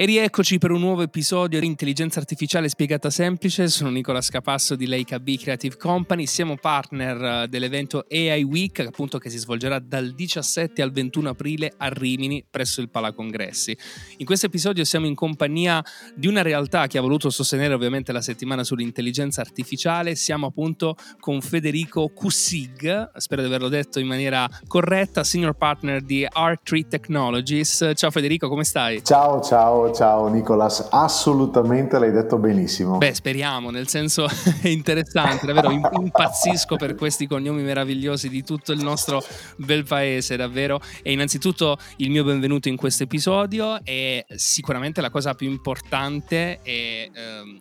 E rieccoci per un nuovo episodio di Intelligenza Artificiale Spiegata Semplice. Sono Nicola Scapasso di Leica B Creative Company. Siamo partner eh, dell'evento AI Week, appunto che si svolgerà dal 17 al 21 aprile a Rimini presso il Palacongressi. In questo episodio siamo in compagnia di una realtà che ha voluto sostenere ovviamente la settimana sull'intelligenza artificiale. Siamo appunto con Federico Cussig, spero di averlo detto in maniera corretta, senior partner di R3 Technologies. Ciao Federico, come stai? Ciao, ciao Ciao, Nicolas, assolutamente l'hai detto benissimo. Beh, speriamo, nel senso è interessante, davvero impazzisco per questi cognomi meravigliosi di tutto il nostro bel paese, davvero. E innanzitutto il mio benvenuto in questo episodio e sicuramente la cosa più importante è eh,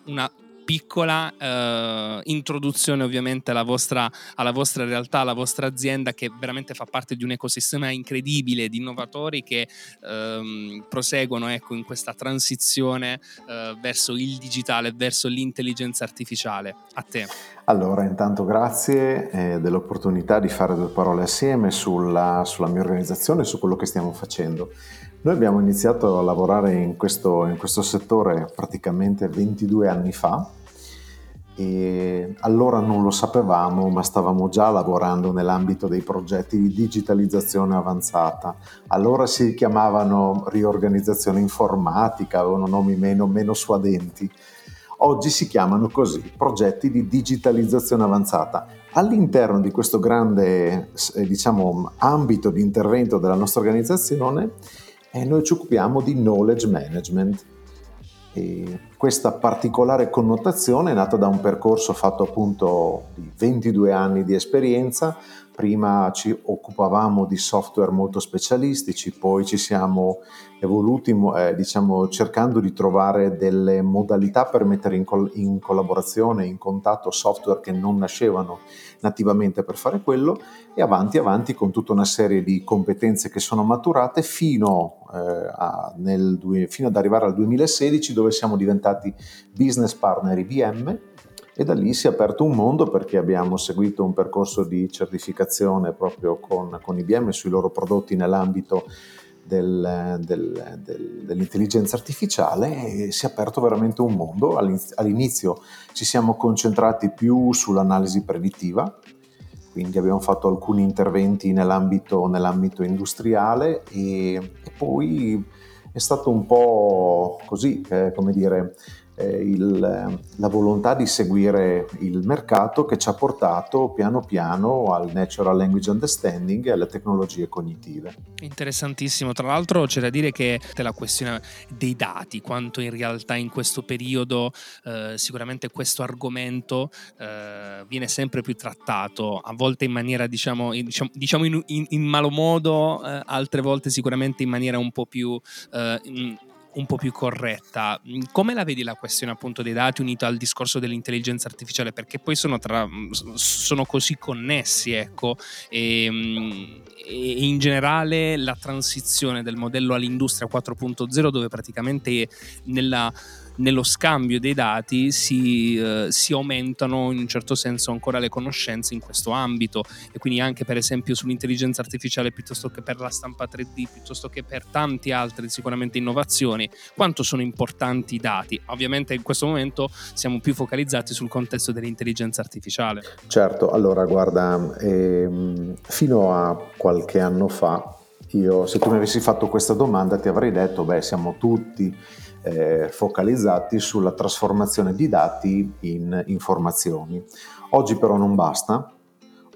una piccola eh, introduzione ovviamente alla vostra, alla vostra, realtà, alla vostra azienda che veramente fa parte di un ecosistema incredibile di innovatori che ehm, proseguono ecco, in questa transizione eh, verso il digitale, verso l'intelligenza artificiale. A te. Allora, intanto grazie eh, dell'opportunità di fare due parole assieme sulla, sulla mia organizzazione e su quello che stiamo facendo. Noi abbiamo iniziato a lavorare in questo, in questo settore praticamente 22 anni fa e allora non lo sapevamo, ma stavamo già lavorando nell'ambito dei progetti di digitalizzazione avanzata. Allora si chiamavano riorganizzazione informatica, avevano nomi meno, meno suadenti. Oggi si chiamano così, progetti di digitalizzazione avanzata. All'interno di questo grande eh, diciamo, ambito di intervento della nostra organizzazione eh, noi ci occupiamo di knowledge management e questa particolare connotazione è nata da un percorso fatto appunto di 22 anni di esperienza. Prima ci occupavamo di software molto specialistici, poi ci siamo evoluti eh, diciamo, cercando di trovare delle modalità per mettere in, col- in collaborazione, in contatto software che non nascevano nativamente per fare quello e avanti avanti con tutta una serie di competenze che sono maturate fino, eh, a, nel, fino ad arrivare al 2016 dove siamo diventati business partner IBM e da lì si è aperto un mondo perché abbiamo seguito un percorso di certificazione proprio con, con IBM sui loro prodotti nell'ambito del, del, del, dell'intelligenza artificiale e si è aperto veramente un mondo. All'inizio ci siamo concentrati più sull'analisi predittiva, quindi abbiamo fatto alcuni interventi nell'ambito, nell'ambito industriale e, e, poi è stato un po' così, eh, come dire, il, la volontà di seguire il mercato che ci ha portato piano piano al natural language understanding e alle tecnologie cognitive. Interessantissimo, tra l'altro c'è da dire che la questione dei dati, quanto in realtà in questo periodo eh, sicuramente questo argomento eh, viene sempre più trattato, a volte in maniera diciamo, in, diciamo, diciamo in, in, in, malo modo, eh, altre volte sicuramente in maniera un po' più eh, un po' più corretta. Mm, come la vedi la questione appunto dei dati unita al discorso dell'intelligenza artificiale? Perché poi sono, tra, mm, sono così connessi, ecco, e, mm, e, in generale la transizione del modello all'industria 4.0 dove praticamente nella nello scambio dei dati si, eh, si, aumentano in un certo senso ancora le conoscenze in questo ambito e quindi anche per esempio sull'intelligenza artificiale piuttosto che per la stampa 3D, piuttosto che per tanti altri sicuramente innovazioni, quanto sono importanti i dati. Ovviamente in questo momento siamo più focalizzati sul contesto dell'intelligenza artificiale. Certo, allora guarda, ehm, fino a qualche anno fa io se tu mi avessi fatto questa domanda ti avrei detto, beh, siamo tutti eh, focalizzati sulla trasformazione di dati in informazioni. Oggi però non basta,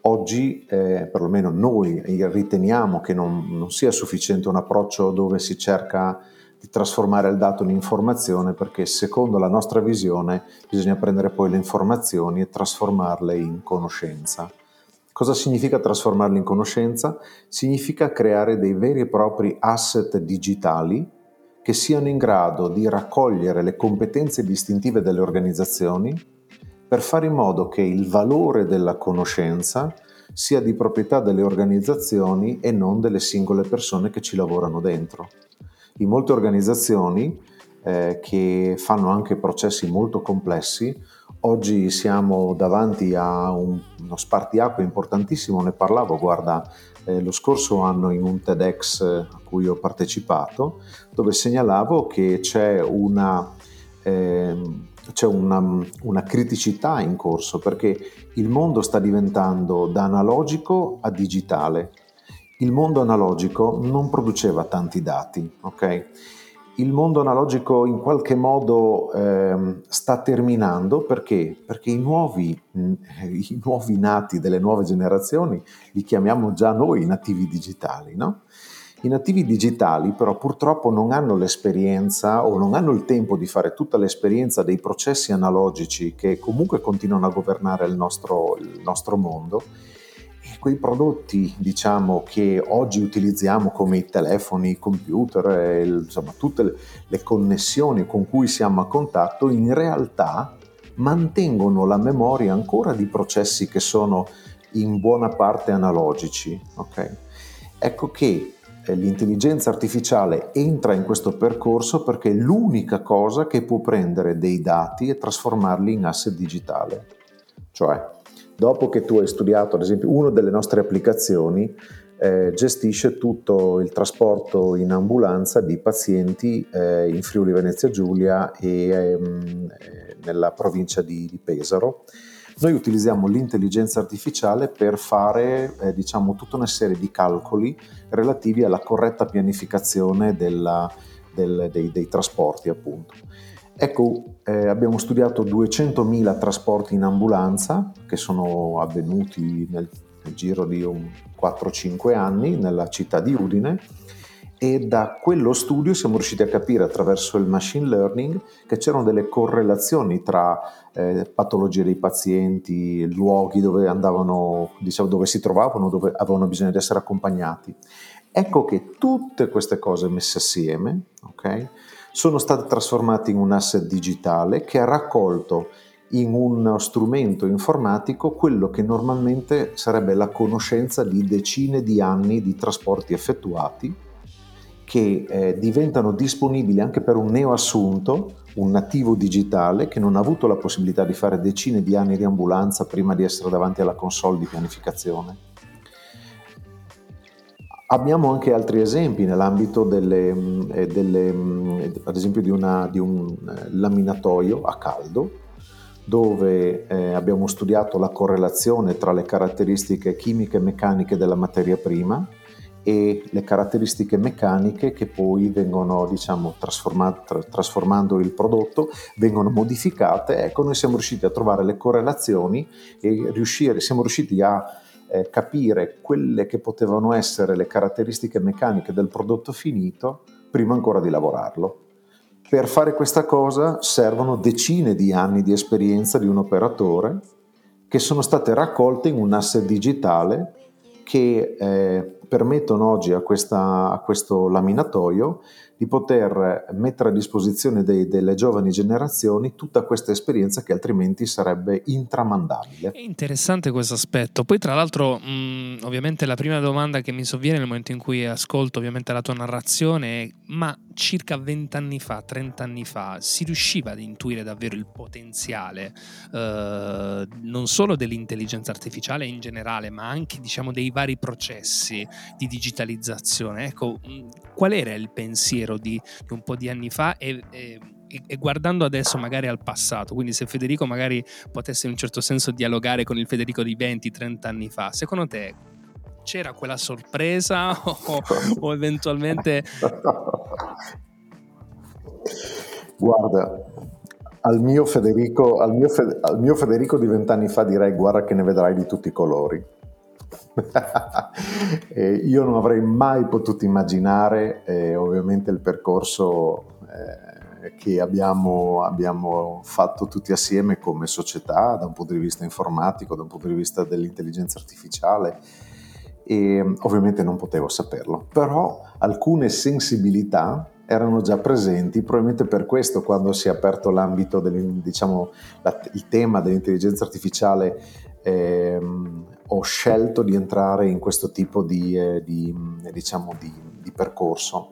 oggi eh, perlomeno noi riteniamo che non, non, sia sufficiente un approccio dove si cerca di trasformare il dato in informazione perché secondo la nostra visione bisogna prendere poi le informazioni e trasformarle in conoscenza. Cosa significa trasformarle in conoscenza? Significa creare dei veri e propri asset digitali che siano in grado di raccogliere le competenze distintive delle organizzazioni per fare in modo che il valore della conoscenza sia di proprietà delle organizzazioni e non delle singole persone che ci lavorano dentro. In molte organizzazioni eh, che fanno anche processi molto complessi, oggi siamo davanti a un, uno spartiacque importantissimo, ne parlavo, guarda, eh, lo scorso anno in un TEDx a cui ho partecipato, dove segnalavo che c'è una... Eh, c'è una, una, criticità in corso perché il mondo sta diventando da analogico a digitale. Il mondo analogico non produceva tanti dati, ok? Il mondo analogico in qualche modo eh, sta terminando perché? Perché i nuovi, i nuovi nati delle nuove generazioni li chiamiamo già noi nativi digitali, no? I nativi digitali però purtroppo non hanno l'esperienza o non hanno il tempo di fare tutta l'esperienza dei processi analogici che comunque continuano a governare il nostro, il nostro mondo quei prodotti diciamo che oggi utilizziamo come i telefoni, i computer, insomma tutte le, le connessioni con cui siamo a contatto in realtà mantengono la memoria ancora di processi che sono in buona parte analogici. Okay? Ecco che eh, l'intelligenza artificiale entra in questo percorso perché è l'unica cosa che può prendere dei dati e trasformarli in asset digitale. Cioè, dopo che tu hai studiato, ad esempio, una delle nostre applicazioni eh, gestisce tutto il trasporto in ambulanza di pazienti eh, in Friuli Venezia Giulia e ehm, eh, nella provincia di, di Pesaro noi utilizziamo l'intelligenza artificiale per fare eh, diciamo, tutta una serie di calcoli relativi alla corretta pianificazione della, del, dei, dei, trasporti, appunto. Ecco, eh, abbiamo studiato 200.000 trasporti in ambulanza che sono avvenuti nel, nel giro di 4-5 anni nella città di Udine e da quello studio siamo riusciti a capire attraverso il machine learning che c'erano delle correlazioni tra eh, patologie dei pazienti, luoghi dove andavano, diciamo, dove si trovavano, dove avevano bisogno di essere accompagnati. Ecco che tutte queste cose messe assieme okay, sono state trasformate in un asset digitale che ha raccolto in uno strumento informatico quello che normalmente sarebbe la conoscenza di decine di anni di trasporti effettuati che eh, diventano disponibili anche per un neoassunto, un nativo digitale che non ha avuto la possibilità di fare decine di anni di ambulanza prima di essere davanti alla console di pianificazione. Abbiamo anche altri esempi nell'ambito delle, mm, eh, delle, mm, ad esempio di, una, di, un eh, laminatoio a caldo dove eh, abbiamo studiato la correlazione tra le caratteristiche chimiche e meccaniche della materia prima e le caratteristiche meccaniche che poi vengono, diciamo, trasformando il prodotto, vengono modificate. Ecco, noi siamo riusciti a trovare le correlazioni e riuscire, siamo riusciti a eh, capire quelle che potevano essere le caratteristiche meccaniche del prodotto finito prima ancora di lavorarlo. Per fare questa cosa servono decine di anni di esperienza di un operatore che sono state raccolte in un asset digitale che eh, permettono oggi a, questa, a, questo laminatoio di poter mettere a disposizione dei, delle giovani generazioni tutta questa esperienza che altrimenti sarebbe intramandabile. È interessante questo aspetto. Poi tra l'altro mh, ovviamente la prima domanda che mi sovviene nel momento in cui ascolto ovviamente la tua narrazione è ma circa 20 anni fa, 30 anni fa, si riusciva ad intuire davvero il potenziale eh, non solo dell'intelligenza artificiale in generale, ma anche diciamo dei vari processi di digitalizzazione. Ecco, qual era il pensiero di, di un po' di anni fa e, e e guardando adesso magari al passato, quindi se Federico magari potesse in un certo senso dialogare con il Federico di 20-30 anni fa, secondo te c'era quella sorpresa o, o eventualmente... Guarda, al mio, Federico, al, mio Fe, al mio Federico di vent'anni fa direi guarda che ne vedrai di tutti i colori. io non avrei mai potuto immaginare eh, ovviamente il percorso eh, che abbiamo, abbiamo, fatto tutti assieme come società da un punto di vista informatico, da un punto di vista dell'intelligenza artificiale e ovviamente non potevo saperlo, però alcune sensibilità erano già presenti, probabilmente per questo quando si è aperto l'ambito, del, diciamo, la, il tema dell'intelligenza artificiale ehm, ho scelto di entrare in questo tipo di, eh, di, diciamo di, di, percorso?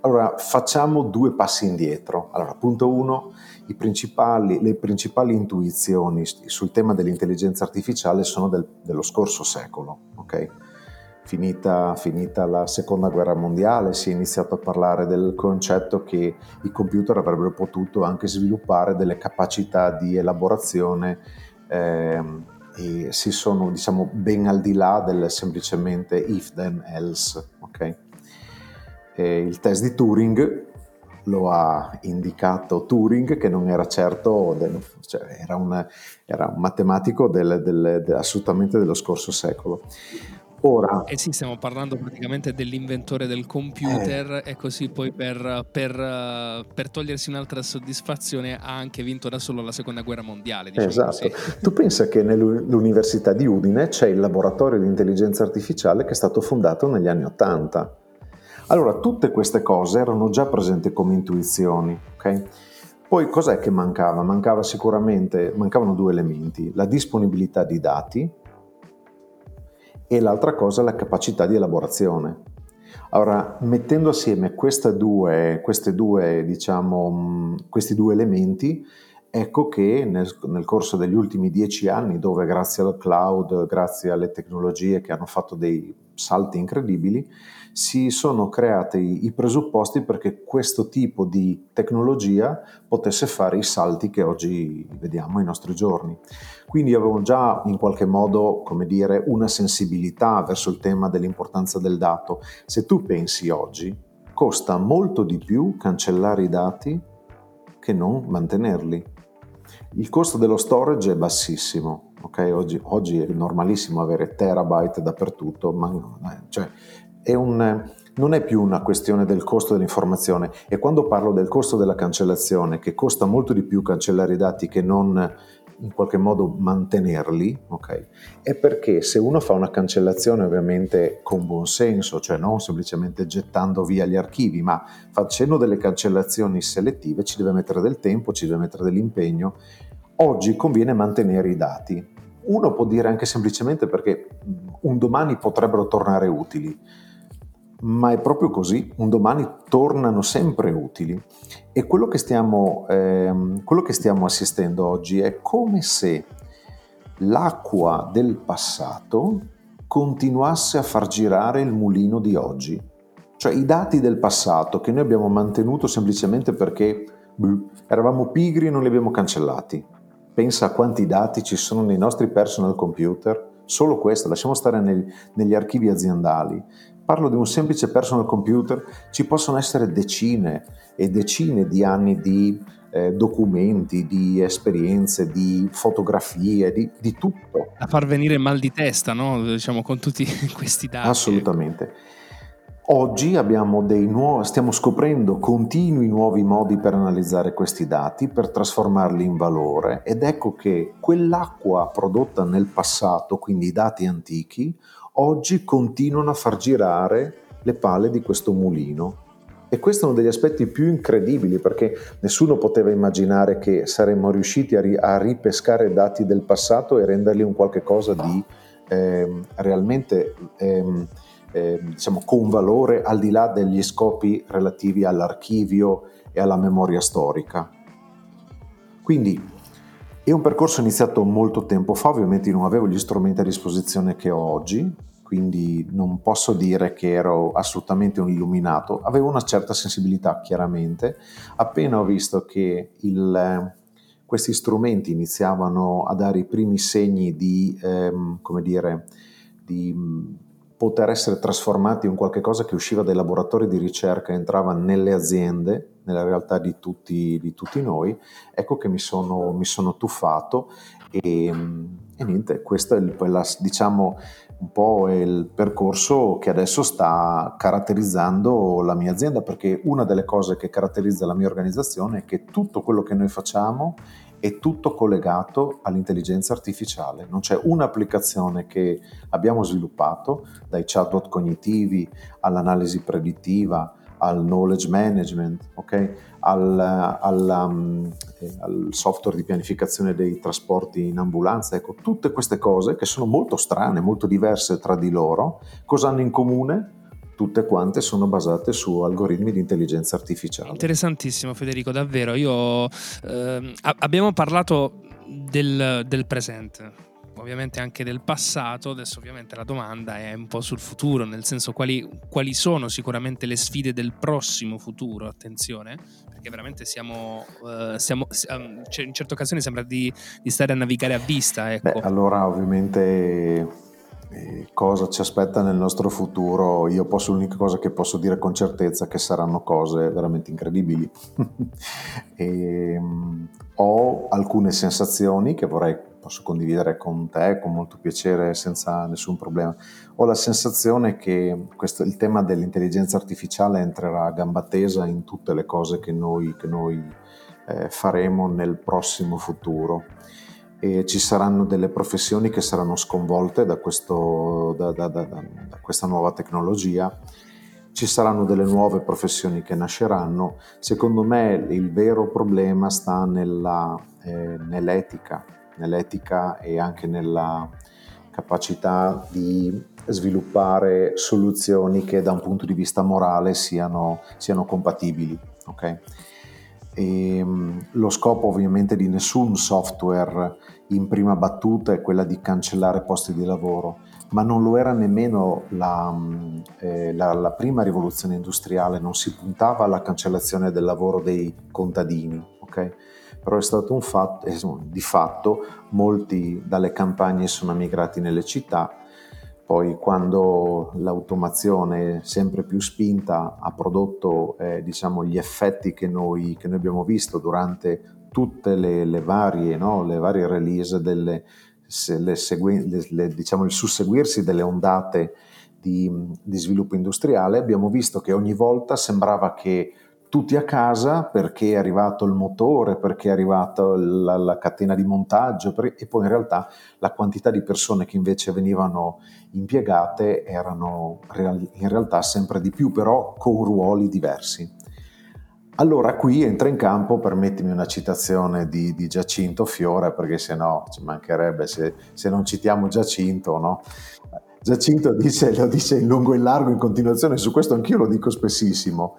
Allora, facciamo due passi indietro. Allora, punto uno, principali, le principali intuizioni sul tema dell'intelligenza artificiale sono del, dello scorso secolo. Okay? Finita, finita, la seconda guerra mondiale si è iniziato a parlare del concetto che i computer avrebbero potuto anche sviluppare delle capacità di elaborazione eh, e si sono diciamo ben al di là del semplicemente if then else. Okay? il test di Turing lo ha indicato Turing, che non era certo, del, cioè era, un, era, un, matematico del, del, assolutamente dello scorso secolo. Ora, eh sì, stiamo parlando praticamente dell'inventore del computer eh, e così poi per, per, per, togliersi un'altra soddisfazione ha anche vinto da solo la seconda guerra mondiale. Diciamo esatto. Così. Tu pensa che nell'Università di Udine c'è il laboratorio di intelligenza artificiale che è stato fondato negli anni Ottanta allora, tutte queste cose erano già presenti come intuizioni, ok? Poi cos'è che mancava? Mancava sicuramente, mancavano due elementi, la disponibilità di dati e l'altra cosa la capacità di elaborazione. Allora, mettendo assieme due, due, diciamo, questi due elementi, ecco che nel, nel, corso degli ultimi dieci anni, dove grazie al cloud, grazie alle tecnologie che hanno fatto dei salti incredibili, si sono creati i presupposti perché questo tipo di tecnologia potesse fare i salti che oggi vediamo ai nostri giorni. Quindi avevo già in qualche modo, come dire, una sensibilità verso il tema dell'importanza del dato. Se tu pensi oggi, costa molto di più cancellare i dati che non mantenerli. Il costo dello storage è bassissimo, okay? oggi, oggi, è normalissimo avere terabyte dappertutto, ma cioè, è un, non è più una questione del costo dell'informazione e quando parlo del costo della cancellazione, che costa molto di più cancellare i dati che non in qualche modo mantenerli, okay, è perché se uno fa una cancellazione ovviamente con buon senso, cioè non semplicemente gettando via gli archivi, ma facendo delle cancellazioni selettive ci deve mettere del tempo, ci deve mettere dell'impegno. Oggi conviene mantenere i dati. Uno può dire anche semplicemente perché un domani potrebbero tornare utili ma è proprio così, un domani tornano sempre utili e quello che stiamo, ehm, quello che stiamo assistendo oggi è come se l'acqua del passato continuasse a far girare il mulino di oggi. Cioè i dati del passato che noi abbiamo mantenuto semplicemente perché beh, eravamo pigri e non li abbiamo cancellati. Pensa a quanti dati ci sono nei nostri personal computer. Solo questo, lasciamo stare nel, negli archivi aziendali parlo di un semplice personal computer, ci possono essere decine e decine di anni di eh, documenti, di esperienze, di fotografie, di, di, tutto. A far venire mal di testa, no? diciamo, con tutti questi dati. Assolutamente. Oggi nuovi, stiamo scoprendo continui nuovi modi per analizzare questi dati, per trasformarli in valore ed ecco che quell'acqua prodotta nel passato, quindi i dati antichi, oggi continuano a far girare le pale di questo mulino. E questo è uno degli aspetti più incredibili perché nessuno poteva immaginare che saremmo riusciti a, ri- a ripescare dati del passato e renderli un qualche cosa di eh, realmente eh, eh, diciamo, con valore al di là degli scopi relativi all'archivio e alla memoria storica. Quindi è un percorso iniziato molto tempo fa, ovviamente non avevo gli strumenti a disposizione che ho oggi, quindi non posso dire che ero assolutamente un illuminato, avevo una certa sensibilità chiaramente, appena ho visto che il, questi strumenti iniziavano a dare i primi segni di, ehm, come dire, di poter essere trasformati in qualcosa che usciva dai laboratori di ricerca e entrava nelle aziende, nella realtà di tutti, di tutti noi, ecco che mi sono, mi sono tuffato e, e, niente, questo è il, la, diciamo, un po' il percorso che adesso sta caratterizzando la mia azienda, perché una delle cose che caratterizza la mia organizzazione è che tutto quello che noi facciamo è tutto collegato all'intelligenza artificiale. Non c'è un'applicazione che abbiamo sviluppato, dai chatbot cognitivi all'analisi predittiva, al knowledge management, okay? al, al, um, eh, al software di pianificazione dei trasporti in ambulanza, ecco, tutte queste cose che sono molto strane, molto diverse tra di loro, cosa hanno in comune? Tutte quante sono basate su algoritmi di intelligenza artificiale. Interessantissimo Federico, davvero. Io, eh, abbiamo parlato del, del presente, ovviamente anche del passato, adesso ovviamente la domanda è un po' sul futuro, nel senso quali, quali sono sicuramente le sfide del prossimo futuro, attenzione, perché veramente siamo, uh, siamo cioè in certe occasioni sembra di, di, stare a navigare a vista. Ecco. Beh, allora ovviamente cosa ci aspetta nel nostro futuro, io posso, l'unica cosa che posso dire con certezza è che saranno cose veramente incredibili. e, um, ho alcune sensazioni che vorrei posso condividere con te con molto piacere senza nessun problema. Ho la sensazione che questo, il tema dell'intelligenza artificiale entrerà a gamba tesa in tutte le cose che noi, che noi eh, faremo nel prossimo futuro e ci saranno delle professioni che saranno sconvolte da, questo, da, da, da questa nuova tecnologia ci saranno delle nuove professioni che nasceranno. Secondo me il vero problema sta nella, eh, nell'etica nell'etica e anche nella capacità di sviluppare soluzioni che da un punto di vista morale siano, siano compatibili. Okay? E, ehm, lo scopo ovviamente di nessun software in prima battuta è quella di cancellare posti di lavoro, ma non lo era nemmeno la, eh, la, la prima rivoluzione industriale, non si puntava alla cancellazione del lavoro dei contadini. Okay? però è stato un fatto, eh, di fatto molti dalle campagne sono migrati nelle città, poi quando l'automazione sempre più spinta ha prodotto eh, diciamo, gli effetti che noi, che noi, abbiamo visto durante tutte le, le, varie, no? le varie, release, delle, le segui, diciamo, il susseguirsi delle ondate di, di sviluppo industriale, abbiamo visto che ogni volta sembrava che tutti a casa perché è arrivato il motore, perché è arrivata la, la catena di montaggio per, e poi in realtà la quantità di persone che invece venivano impiegate erano in realtà sempre di più, però con ruoli diversi. Allora qui entra in campo, permettimi una citazione di, di Giacinto Fiore, perché se no ci mancherebbe se, se non citiamo Giacinto, no? Giacinto dice, lo dice in lungo e in largo in continuazione, su questo anch'io lo dico spessissimo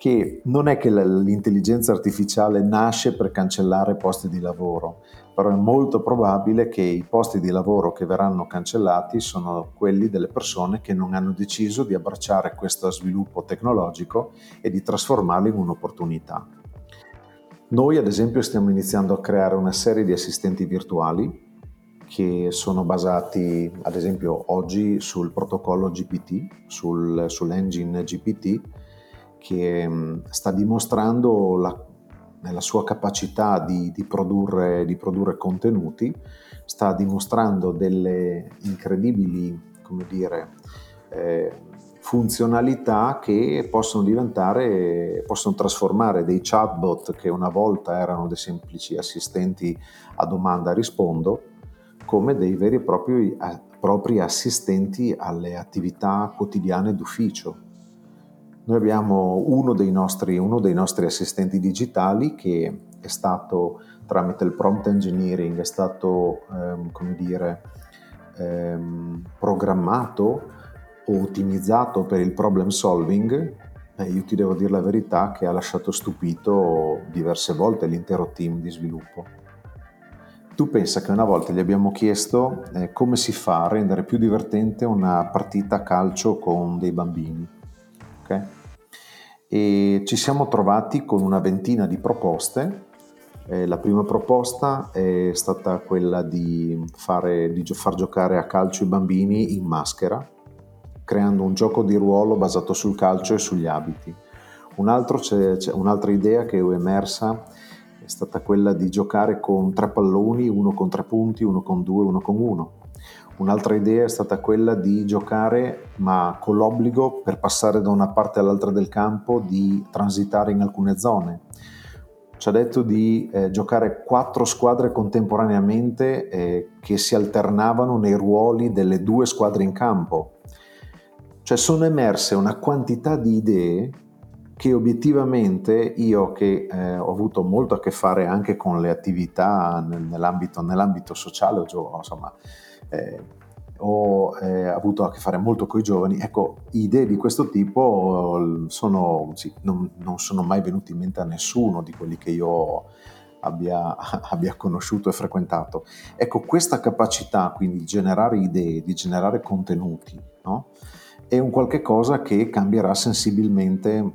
che non è che l'intelligenza artificiale nasce per cancellare posti di lavoro, però è molto probabile che i posti di lavoro che verranno cancellati sono quelli delle persone che non hanno deciso di abbracciare questo sviluppo tecnologico e di trasformarlo in un'opportunità. Noi ad esempio stiamo iniziando a creare una serie di assistenti virtuali che sono basati ad esempio oggi sul protocollo GPT, sul, sull'engine GPT, che mm, sta dimostrando la, la sua capacità di, di, produrre, di, produrre, contenuti, sta dimostrando delle incredibili, come dire, eh, funzionalità che possono diventare, possono trasformare dei chatbot che una volta erano dei semplici assistenti a domanda rispondo, come dei veri e propri, propri assistenti alle attività quotidiane d'ufficio noi abbiamo uno dei, nostri, uno dei nostri assistenti digitali che è stato tramite il prompt engineering, è stato ehm, come dire, ehm, programmato o ottimizzato per il problem solving. Eh, io ti devo dire la verità che ha lasciato stupito diverse volte l'intero team di sviluppo. Tu pensa che una volta gli abbiamo chiesto eh, come si fa a rendere più divertente una partita a calcio con dei bambini. Okay? e ci siamo trovati con una ventina di proposte. Eh, la prima proposta è stata quella di, fare, di far giocare a calcio i bambini in maschera, creando un gioco di ruolo basato sul calcio e sugli abiti. Un c'è, c'è un'altra idea che è emersa è stata quella di giocare con tre palloni, uno con tre punti, uno con due, uno con uno Un'altra idea è stata quella di giocare, ma con l'obbligo per passare da una parte all'altra del campo di transitare in alcune zone. Ci ha detto di eh, giocare quattro squadre contemporaneamente eh, che si alternavano nei ruoli delle due squadre in campo. Cioè sono emerse una quantità di idee che obiettivamente io che eh, ho avuto molto a che fare anche con le attività nell'ambito, nell'ambito sociale, insomma, eh, ho eh, avuto a che fare molto con i giovani, ecco, idee di questo tipo sono, sì, non, non, sono mai venute in mente a nessuno di quelli che io abbia, abbia conosciuto e frequentato. Ecco, questa capacità quindi di generare idee, di generare contenuti, no? è un qualche cosa che cambierà sensibilmente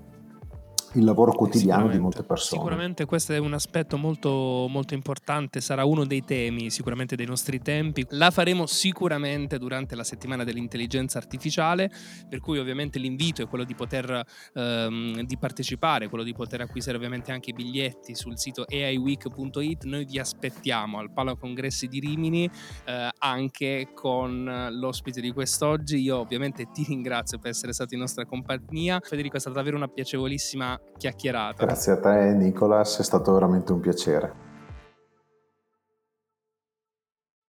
il lavoro quotidiano di molte persone. Sicuramente questo è un aspetto molto, molto importante, sarà uno dei temi sicuramente dei nostri tempi. La faremo sicuramente durante la settimana dell'intelligenza artificiale, per cui ovviamente l'invito è quello di poter ehm, di partecipare, quello di poter acquisire ovviamente anche i biglietti sul sito aiweek.it. Noi vi aspettiamo al Palo Congressi di Rimini eh, anche con l'ospite di quest'oggi. Io ovviamente ti ringrazio per essere stato in nostra compagnia. Federico è stata davvero una piacevolissima chiacchierata. Grazie a te Nicolas, è stato veramente un piacere.